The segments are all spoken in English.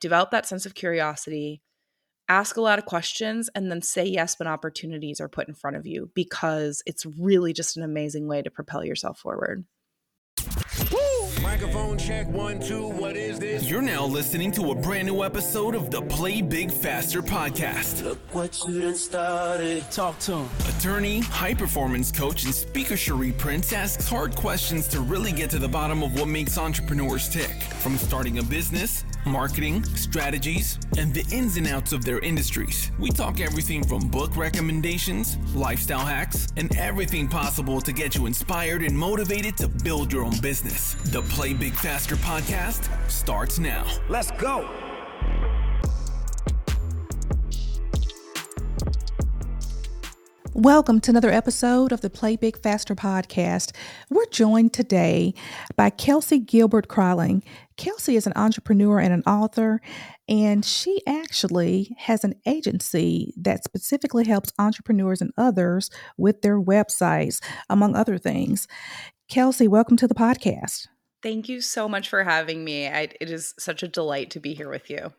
develop that sense of curiosity, ask a lot of questions, and then say yes when opportunities are put in front of you because it's really just an amazing way to propel yourself forward. Microphone check one, two. What is this? You're now listening to a brand new episode of the Play Big Faster podcast. Look what you done started. Talk to him. Attorney, high performance coach, and speaker Cherie Prince asks hard questions to really get to the bottom of what makes entrepreneurs tick. From starting a business, marketing, strategies, and the ins and outs of their industries. We talk everything from book recommendations, lifestyle hacks, and everything possible to get you inspired and motivated to build your own business. The Play Big Faster podcast starts now. Let's go. Welcome to another episode of the Play Big Faster podcast. We're joined today by Kelsey Gilbert Kreiling. Kelsey is an entrepreneur and an author, and she actually has an agency that specifically helps entrepreneurs and others with their websites, among other things. Kelsey, welcome to the podcast. Thank you so much for having me. I, it is such a delight to be here with you.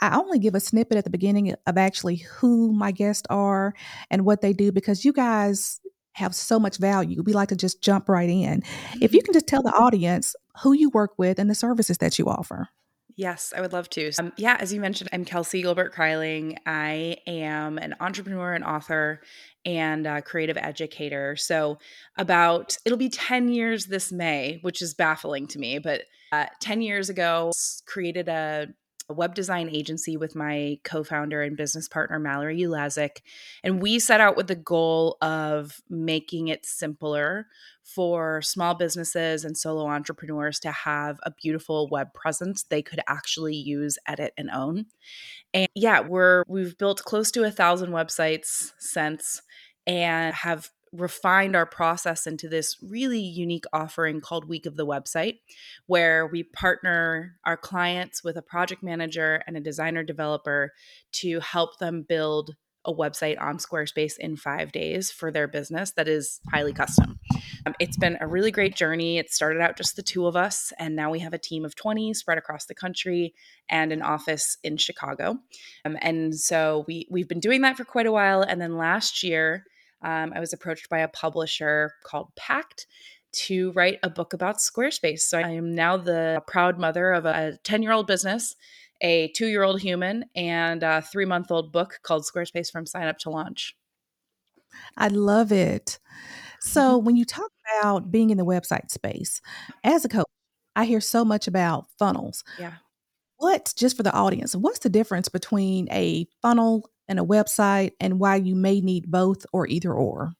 I only give a snippet at the beginning of actually who my guests are and what they do because you guys have so much value. We like to just jump right in. If you can just tell the audience who you work with and the services that you offer. Yes, I would love to. Um, yeah, as you mentioned, I'm Kelsey Gilbert Kreiling. I am an entrepreneur and author and a creative educator. So, about it'll be 10 years this May, which is baffling to me, but uh, 10 years ago, created a a web design agency with my co-founder and business partner Mallory Ulaszek, and we set out with the goal of making it simpler for small businesses and solo entrepreneurs to have a beautiful web presence they could actually use, edit, and own. And yeah, we're we've built close to a thousand websites since and have refined our process into this really unique offering called Week of the Website, where we partner our clients with a project manager and a designer developer to help them build a website on Squarespace in five days for their business that is highly custom. Um, it's been a really great journey. It started out just the two of us, and now we have a team of 20 spread across the country and an office in Chicago. Um, and so we, we've been doing that for quite a while. And then last year, um, I was approached by a publisher called Packt to write a book about Squarespace. So I am now the proud mother of a 10 year old business, a two year old human, and a three month old book called Squarespace from Sign Up to Launch. I love it. So, when you talk about being in the website space, as a coach, I hear so much about funnels. Yeah. What, just for the audience, what's the difference between a funnel and a website and why you may need both or either or?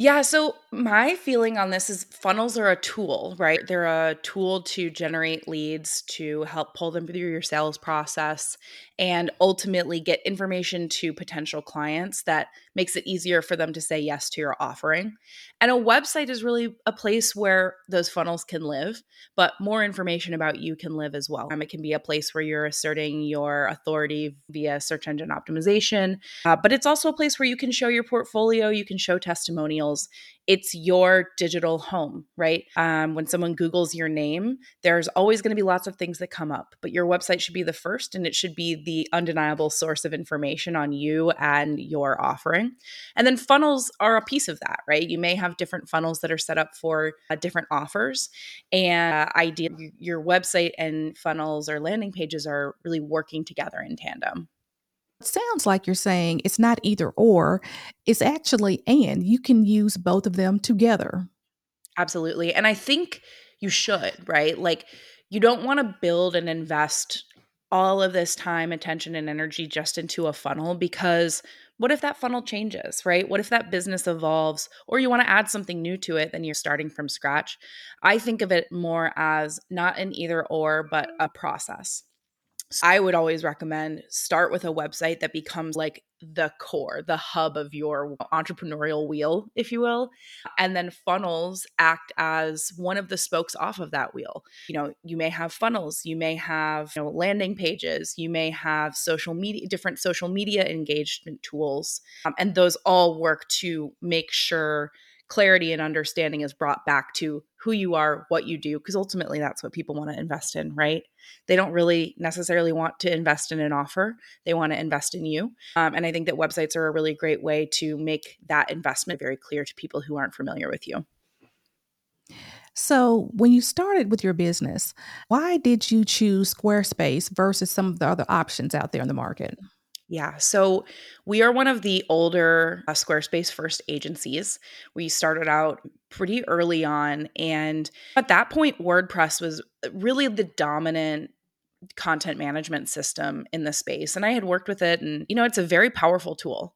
Yeah, so my feeling on this is funnels are a tool, right? They're a tool to generate leads, to help pull them through your sales process, and ultimately get information to potential clients that makes it easier for them to say yes to your offering. And a website is really a place where those funnels can live, but more information about you can live as well. Um, it can be a place where you're asserting your authority via search engine optimization, uh, but it's also a place where you can show your portfolio, you can show testimonials it's your digital home, right? Um, when someone Googles your name, there's always going to be lots of things that come up, but your website should be the first and it should be the undeniable source of information on you and your offering. And then funnels are a piece of that, right? You may have different funnels that are set up for uh, different offers. And uh, idea, your website and funnels or landing pages are really working together in tandem. It sounds like you're saying it's not either or, it's actually and. You can use both of them together. Absolutely. And I think you should, right? Like, you don't want to build and invest all of this time, attention, and energy just into a funnel because what if that funnel changes, right? What if that business evolves or you want to add something new to it, then you're starting from scratch? I think of it more as not an either or, but a process. I would always recommend start with a website that becomes like the core, the hub of your entrepreneurial wheel, if you will. And then funnels act as one of the spokes off of that wheel. You know, you may have funnels, you may have you know, landing pages, you may have social media, different social media engagement tools. Um, and those all work to make sure clarity and understanding is brought back to who you are, what you do, because ultimately that's what people want to invest in, right? They don't really necessarily want to invest in an offer, they want to invest in you. Um, and I think that websites are a really great way to make that investment very clear to people who aren't familiar with you. So, when you started with your business, why did you choose Squarespace versus some of the other options out there in the market? Yeah. So we are one of the older uh, Squarespace first agencies. We started out pretty early on. And at that point, WordPress was really the dominant content management system in the space. And I had worked with it, and, you know, it's a very powerful tool.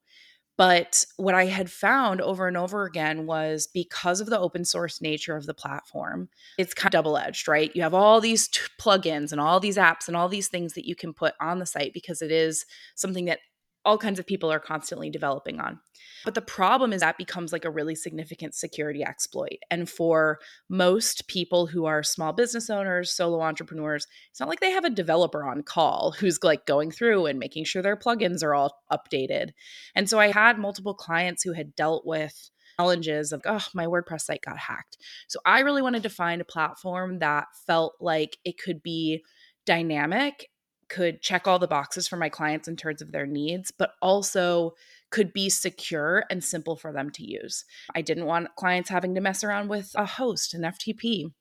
But what I had found over and over again was because of the open source nature of the platform, it's kind of double edged, right? You have all these t- plugins and all these apps and all these things that you can put on the site because it is something that all kinds of people are constantly developing on. But the problem is that becomes like a really significant security exploit. And for most people who are small business owners, solo entrepreneurs, it's not like they have a developer on call who's like going through and making sure their plugins are all updated. And so I had multiple clients who had dealt with challenges of, oh, my WordPress site got hacked. So I really wanted to find a platform that felt like it could be dynamic could check all the boxes for my clients in terms of their needs, but also could be secure and simple for them to use. I didn't want clients having to mess around with a host, an FTP.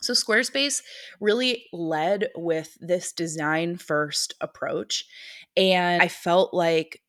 So, Squarespace really led with this design first approach. And I felt like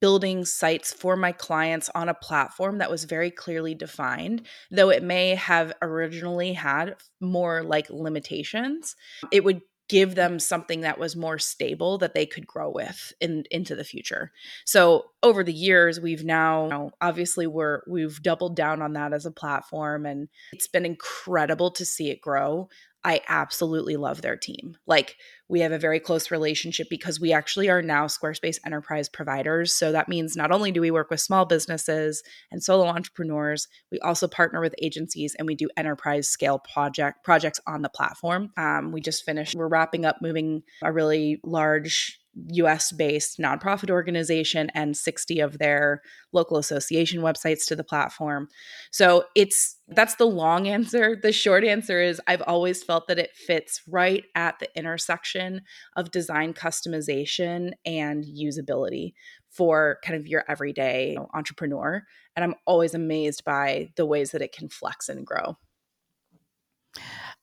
building sites for my clients on a platform that was very clearly defined, though it may have originally had more like limitations, it would give them something that was more stable that they could grow with in into the future. So over the years we've now you know, obviously we're we've doubled down on that as a platform and it's been incredible to see it grow. I absolutely love their team. Like we have a very close relationship because we actually are now Squarespace enterprise providers. So that means not only do we work with small businesses and solo entrepreneurs, we also partner with agencies and we do enterprise scale project projects on the platform. Um, we just finished. We're wrapping up moving a really large US based nonprofit organization and 60 of their local association websites to the platform. So it's that's the long answer. The short answer is I've always felt that it fits right at the intersection of design customization and usability for kind of your everyday entrepreneur. And I'm always amazed by the ways that it can flex and grow.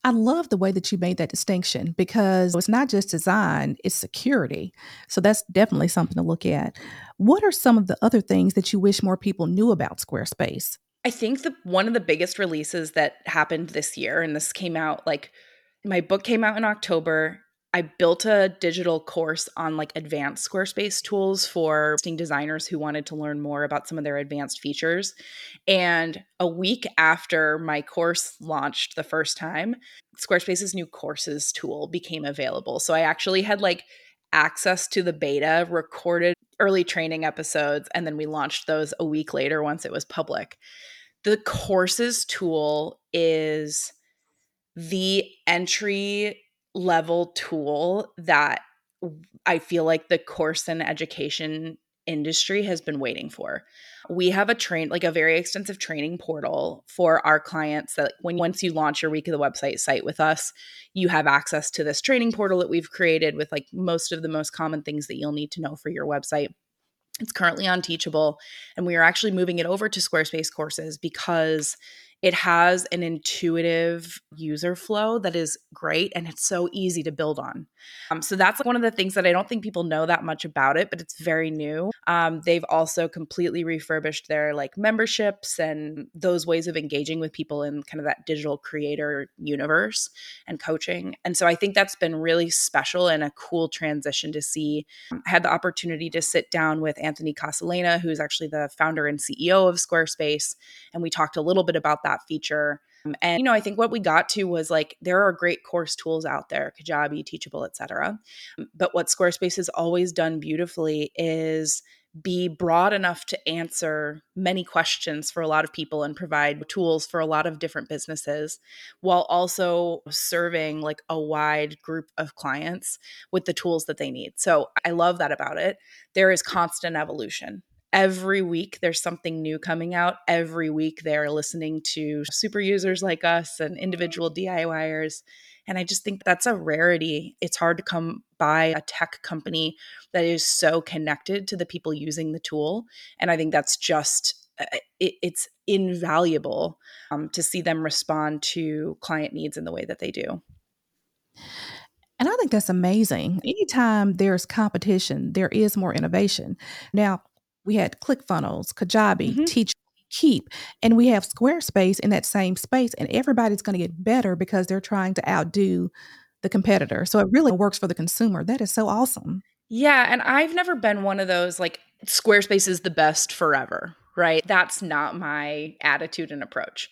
I love the way that you made that distinction because it's not just design, it's security. So that's definitely something to look at. What are some of the other things that you wish more people knew about Squarespace? I think the one of the biggest releases that happened this year and this came out like my book came out in October I built a digital course on like advanced Squarespace tools for designers who wanted to learn more about some of their advanced features. And a week after my course launched the first time, Squarespace's new courses tool became available. So I actually had like access to the beta, recorded early training episodes, and then we launched those a week later once it was public. The courses tool is the entry level tool that I feel like the course and education industry has been waiting for. We have a train like a very extensive training portal for our clients that when once you launch your week of the website site with us, you have access to this training portal that we've created with like most of the most common things that you'll need to know for your website. It's currently on Teachable and we are actually moving it over to Squarespace courses because it has an intuitive user flow that is great and it's so easy to build on. Um, so that's one of the things that I don't think people know that much about it, but it's very new. Um, they've also completely refurbished their like memberships and those ways of engaging with people in kind of that digital creator universe and coaching. And so I think that's been really special and a cool transition to see. I had the opportunity to sit down with Anthony Casalena, who's actually the founder and CEO of Squarespace, and we talked a little bit about that that feature. Um, and you know, I think what we got to was like there are great course tools out there, Kajabi, Teachable, etc. Um, but what Squarespace has always done beautifully is be broad enough to answer many questions for a lot of people and provide tools for a lot of different businesses while also serving like a wide group of clients with the tools that they need. So I love that about it. There is constant evolution every week there's something new coming out. Every week they're listening to super users like us and individual DIYers. And I just think that's a rarity. It's hard to come by a tech company that is so connected to the people using the tool. And I think that's just, uh, it, it's invaluable um, to see them respond to client needs in the way that they do. And I think that's amazing. Anytime there's competition, there is more innovation. Now, we had ClickFunnels, Kajabi, mm-hmm. Teach Keep, and we have Squarespace in that same space, and everybody's going to get better because they're trying to outdo the competitor. So it really works for the consumer. That is so awesome. Yeah, and I've never been one of those like Squarespace is the best forever, right? That's not my attitude and approach.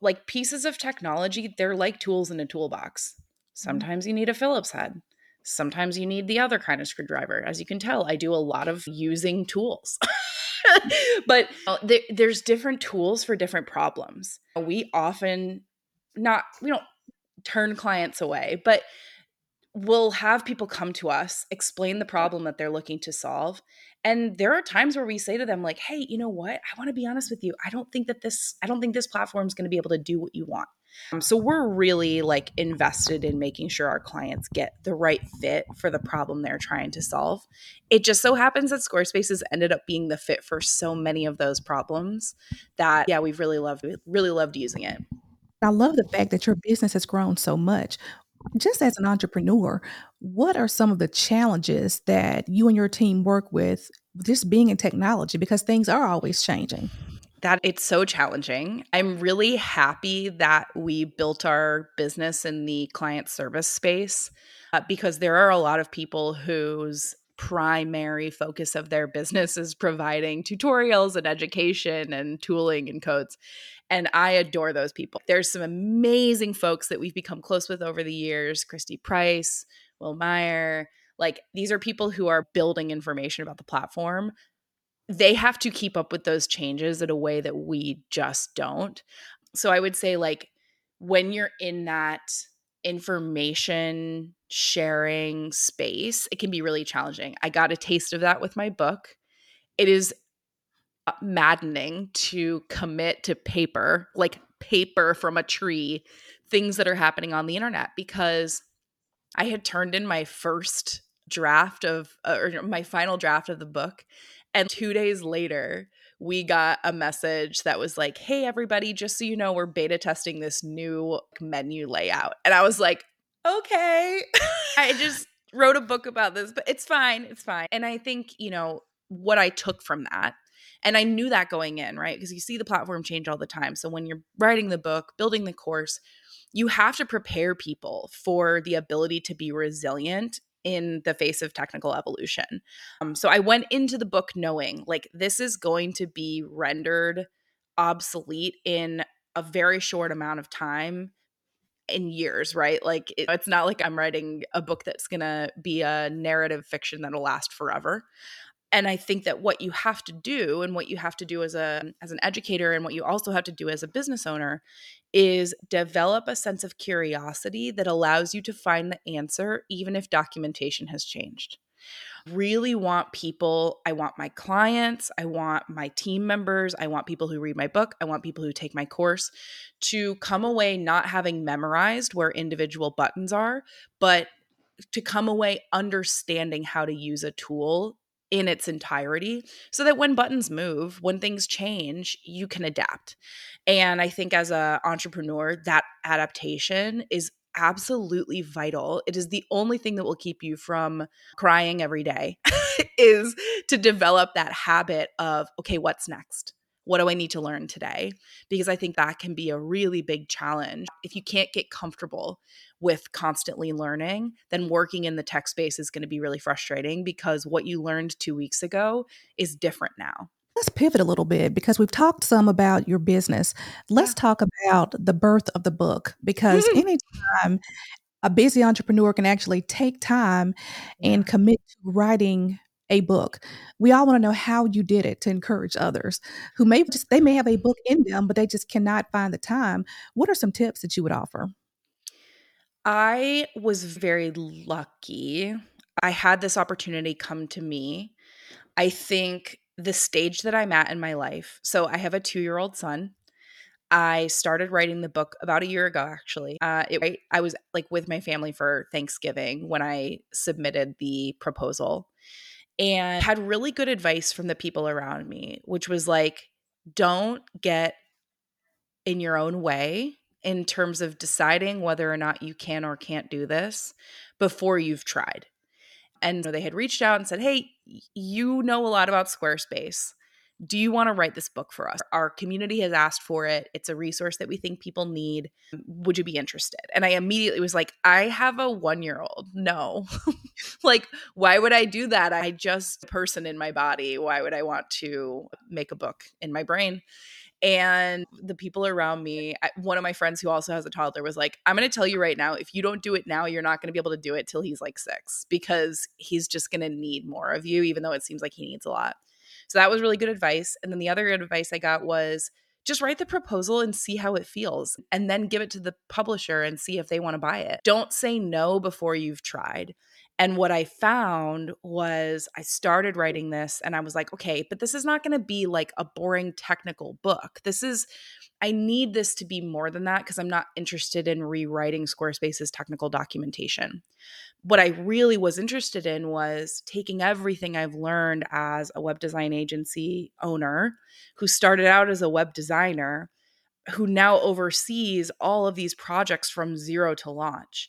Like pieces of technology, they're like tools in a toolbox. Mm-hmm. Sometimes you need a Phillips head. Sometimes you need the other kind of screwdriver. As you can tell, I do a lot of using tools. but uh, there's different tools for different problems. We often not we don't turn clients away, but we'll have people come to us, explain the problem that they're looking to solve. And there are times where we say to them like, "Hey, you know what? I want to be honest with you. I don't think that this I don't think this platform is going to be able to do what you want." Um, so we're really like invested in making sure our clients get the right fit for the problem they're trying to solve. It just so happens that Squarespace has ended up being the fit for so many of those problems that yeah, we've really loved really loved using it. I love the fact that your business has grown so much. Just as an entrepreneur, what are some of the challenges that you and your team work with just being in technology because things are always changing? That it's so challenging. I'm really happy that we built our business in the client service space uh, because there are a lot of people whose primary focus of their business is providing tutorials and education and tooling and codes. And I adore those people. There's some amazing folks that we've become close with over the years Christy Price, Will Meyer. Like, these are people who are building information about the platform they have to keep up with those changes in a way that we just don't. So I would say, like, when you're in that information sharing space, it can be really challenging. I got a taste of that with my book. It is uh, maddening to commit to paper, like paper from a tree, things that are happening on the internet because I had turned in my first draft of, uh, or my final draft of the book and two days later, we got a message that was like, hey, everybody, just so you know, we're beta testing this new menu layout. And I was like, okay. I just wrote a book about this, but it's fine. It's fine. And I think, you know, what I took from that, and I knew that going in, right? Because you see the platform change all the time. So when you're writing the book, building the course, you have to prepare people for the ability to be resilient in the face of technical evolution. Um, so I went into the book knowing like this is going to be rendered obsolete in a very short amount of time in years, right? Like it, it's not like I'm writing a book that's going to be a narrative fiction that'll last forever and i think that what you have to do and what you have to do as a as an educator and what you also have to do as a business owner is develop a sense of curiosity that allows you to find the answer even if documentation has changed. Really want people i want my clients i want my team members i want people who read my book i want people who take my course to come away not having memorized where individual buttons are but to come away understanding how to use a tool in its entirety so that when buttons move when things change you can adapt and i think as a entrepreneur that adaptation is absolutely vital it is the only thing that will keep you from crying every day is to develop that habit of okay what's next what do I need to learn today? Because I think that can be a really big challenge. If you can't get comfortable with constantly learning, then working in the tech space is going to be really frustrating because what you learned two weeks ago is different now. Let's pivot a little bit because we've talked some about your business. Let's talk about the birth of the book because mm-hmm. anytime a busy entrepreneur can actually take time and commit to writing a book. We all want to know how you did it to encourage others who may just they may have a book in them but they just cannot find the time. What are some tips that you would offer? I was very lucky. I had this opportunity come to me. I think the stage that I'm at in my life. So I have a two year old son. I started writing the book about a year ago, actually. Uh, it, I was like with my family for Thanksgiving when I submitted the proposal and had really good advice from the people around me, which was like, don't get in your own way in terms of deciding whether or not you can or can't do this before you've tried. And so they had reached out and said, Hey, you know a lot about Squarespace. Do you want to write this book for us? Our community has asked for it. It's a resource that we think people need. Would you be interested? And I immediately was like, I have a one year old. No. like, why would I do that? I just person in my body. Why would I want to make a book in my brain? And the people around me, one of my friends who also has a toddler was like, I'm going to tell you right now, if you don't do it now, you're not going to be able to do it till he's like six because he's just going to need more of you, even though it seems like he needs a lot. So that was really good advice. And then the other advice I got was just write the proposal and see how it feels and then give it to the publisher and see if they want to buy it. Don't say no before you've tried. And what I found was I started writing this and I was like, okay, but this is not going to be like a boring technical book. This is, I need this to be more than that because I'm not interested in rewriting Squarespace's technical documentation. What I really was interested in was taking everything I've learned as a web design agency owner who started out as a web designer who now oversees all of these projects from zero to launch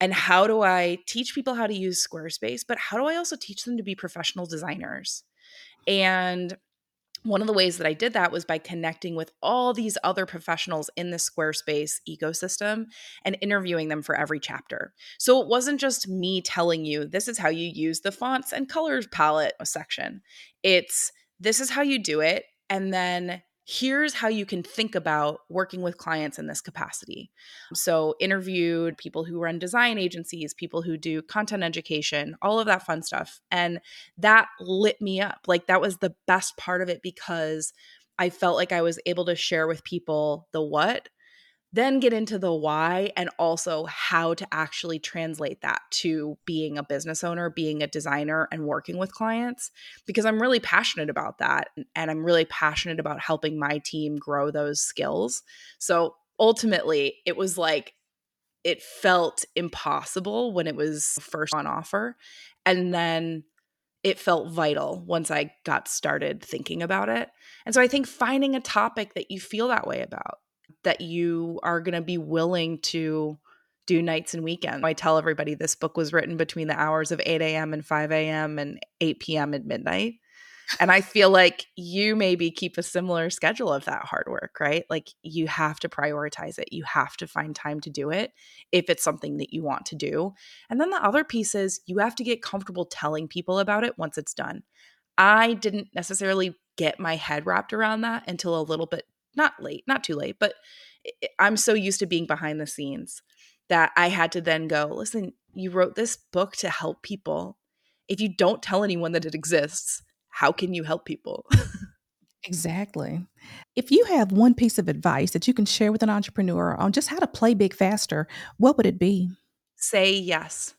and how do I teach people how to use Squarespace, but how do I also teach them to be professional designers? And one of the ways that I did that was by connecting with all these other professionals in the Squarespace ecosystem and interviewing them for every chapter. So it wasn't just me telling you, this is how you use the fonts and colors palette section. It's this is how you do it. And then here's how you can think about working with clients in this capacity. So, interviewed people who run design agencies, people who do content education, all of that fun stuff. And that lit me up. Like, that was the best part of it because I felt like I was able to share with people the what then get into the why and also how to actually translate that to being a business owner, being a designer, and working with clients because I'm really passionate about that. And I'm really passionate about helping my team grow those skills. So ultimately, it was like, it felt impossible when it was first on offer. And then it felt vital once I got started thinking about it. And so I think finding a topic that you feel that way about, that you are going to be willing to do nights and weekends. I tell everybody this book was written between the hours of 8 a.m. and 5 a.m. and 8 p.m. and midnight. And I feel like you maybe keep a similar schedule of that hard work, right? Like you have to prioritize it. You have to find time to do it if it's something that you want to do. And then the other piece is you have to get comfortable telling people about it once it's done. I didn't necessarily get my head wrapped around that until a little bit not late, not too late, but I'm so used to being behind the scenes that I had to then go, listen, you wrote this book to help people. If you don't tell anyone that it exists, how can you help people? exactly. If you have one piece of advice that you can share with an entrepreneur on just how to play big faster, what would it be? Say yes.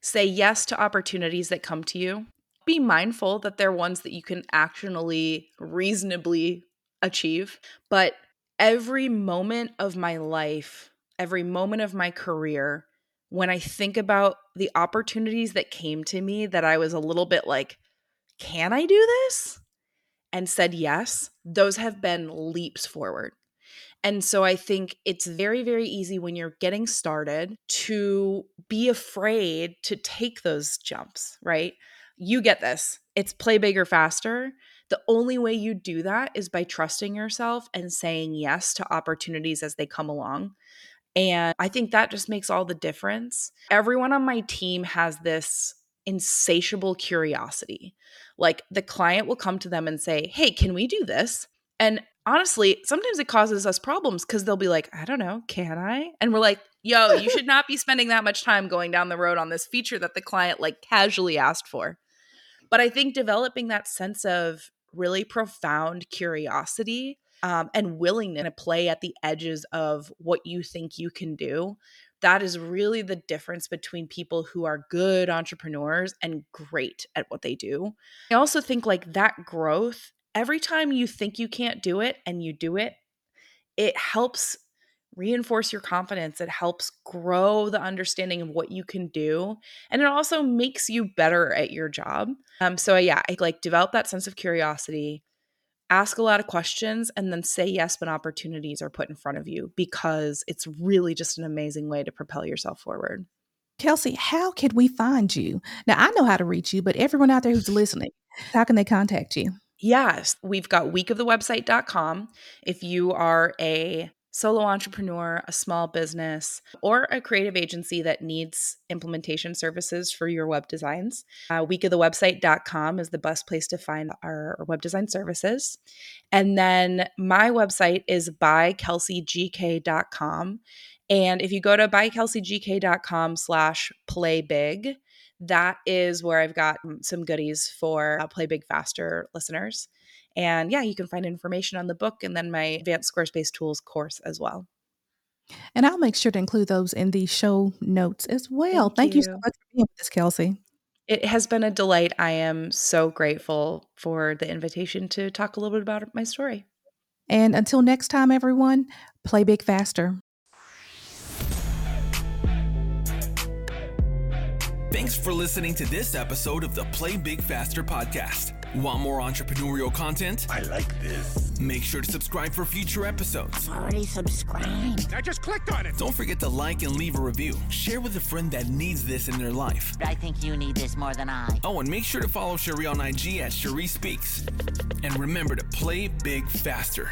Say yes to opportunities that come to you. Be mindful that they're ones that you can actually reasonably achieve. But every moment of my life, every moment of my career, when I think about the opportunities that came to me that I was a little bit like, can I do this? And said yes, those have been leaps forward. And so I think it's very, very easy when you're getting started to be afraid to take those jumps, right? You get this. It's play bigger, faster. The only way you do that is by trusting yourself and saying yes to opportunities as they come along. And I think that just makes all the difference. Everyone on my team has this insatiable curiosity. Like the client will come to them and say, Hey, can we do this? And honestly, sometimes it causes us problems because they'll be like, I don't know, can I? And we're like, Yo, you should not be spending that much time going down the road on this feature that the client like casually asked for. But I think developing that sense of really profound curiosity um, and willingness to play at the edges of what you think you can do that is really the difference between people who are good entrepreneurs and great at what they do. I also think like that growth, every time you think you can't do it and you do it, it helps reinforce your confidence. It helps grow the understanding of what you can do. And it also makes you better at your job. Um, so, yeah, I like develop that sense of curiosity, ask a lot of questions, and then say yes when opportunities are put in front of you because it's really just an amazing way to propel yourself forward. Kelsey, how can we find you? Now, I know how to reach you, but everyone out there who's listening, how can they contact you? Yes, we've got weekofthewebsite.com. If you are a solo entrepreneur, a small business, or a creative agency that needs implementation services for your web designs, uh, weekofthewebsite.com is the best place to find our, web design services. And then my website is bykelseygk.com. And if you go to bykelseygk.com slash play big, that is where I've got some goodies for uh, Play Big Faster listeners. And yeah, you can find information on the book and then my advanced Squarespace tools course as well. And I'll make sure to include those in the show notes as well. Thank, Thank you. you so much for being with us, Kelsey. It has been a delight. I am so grateful for the invitation to talk a little bit about my story. And until next time, everyone, play big faster. For listening to this episode of the Play Big Faster podcast. Want more entrepreneurial content? I like this. Make sure to subscribe for future episodes. Already subscribed. I just clicked on it. Don't forget to like and leave a review. Share with a friend that needs this in their life. I think you need this more than I. Oh, and make sure to follow Cherie on IG at Cherie Speaks. And remember to play big faster.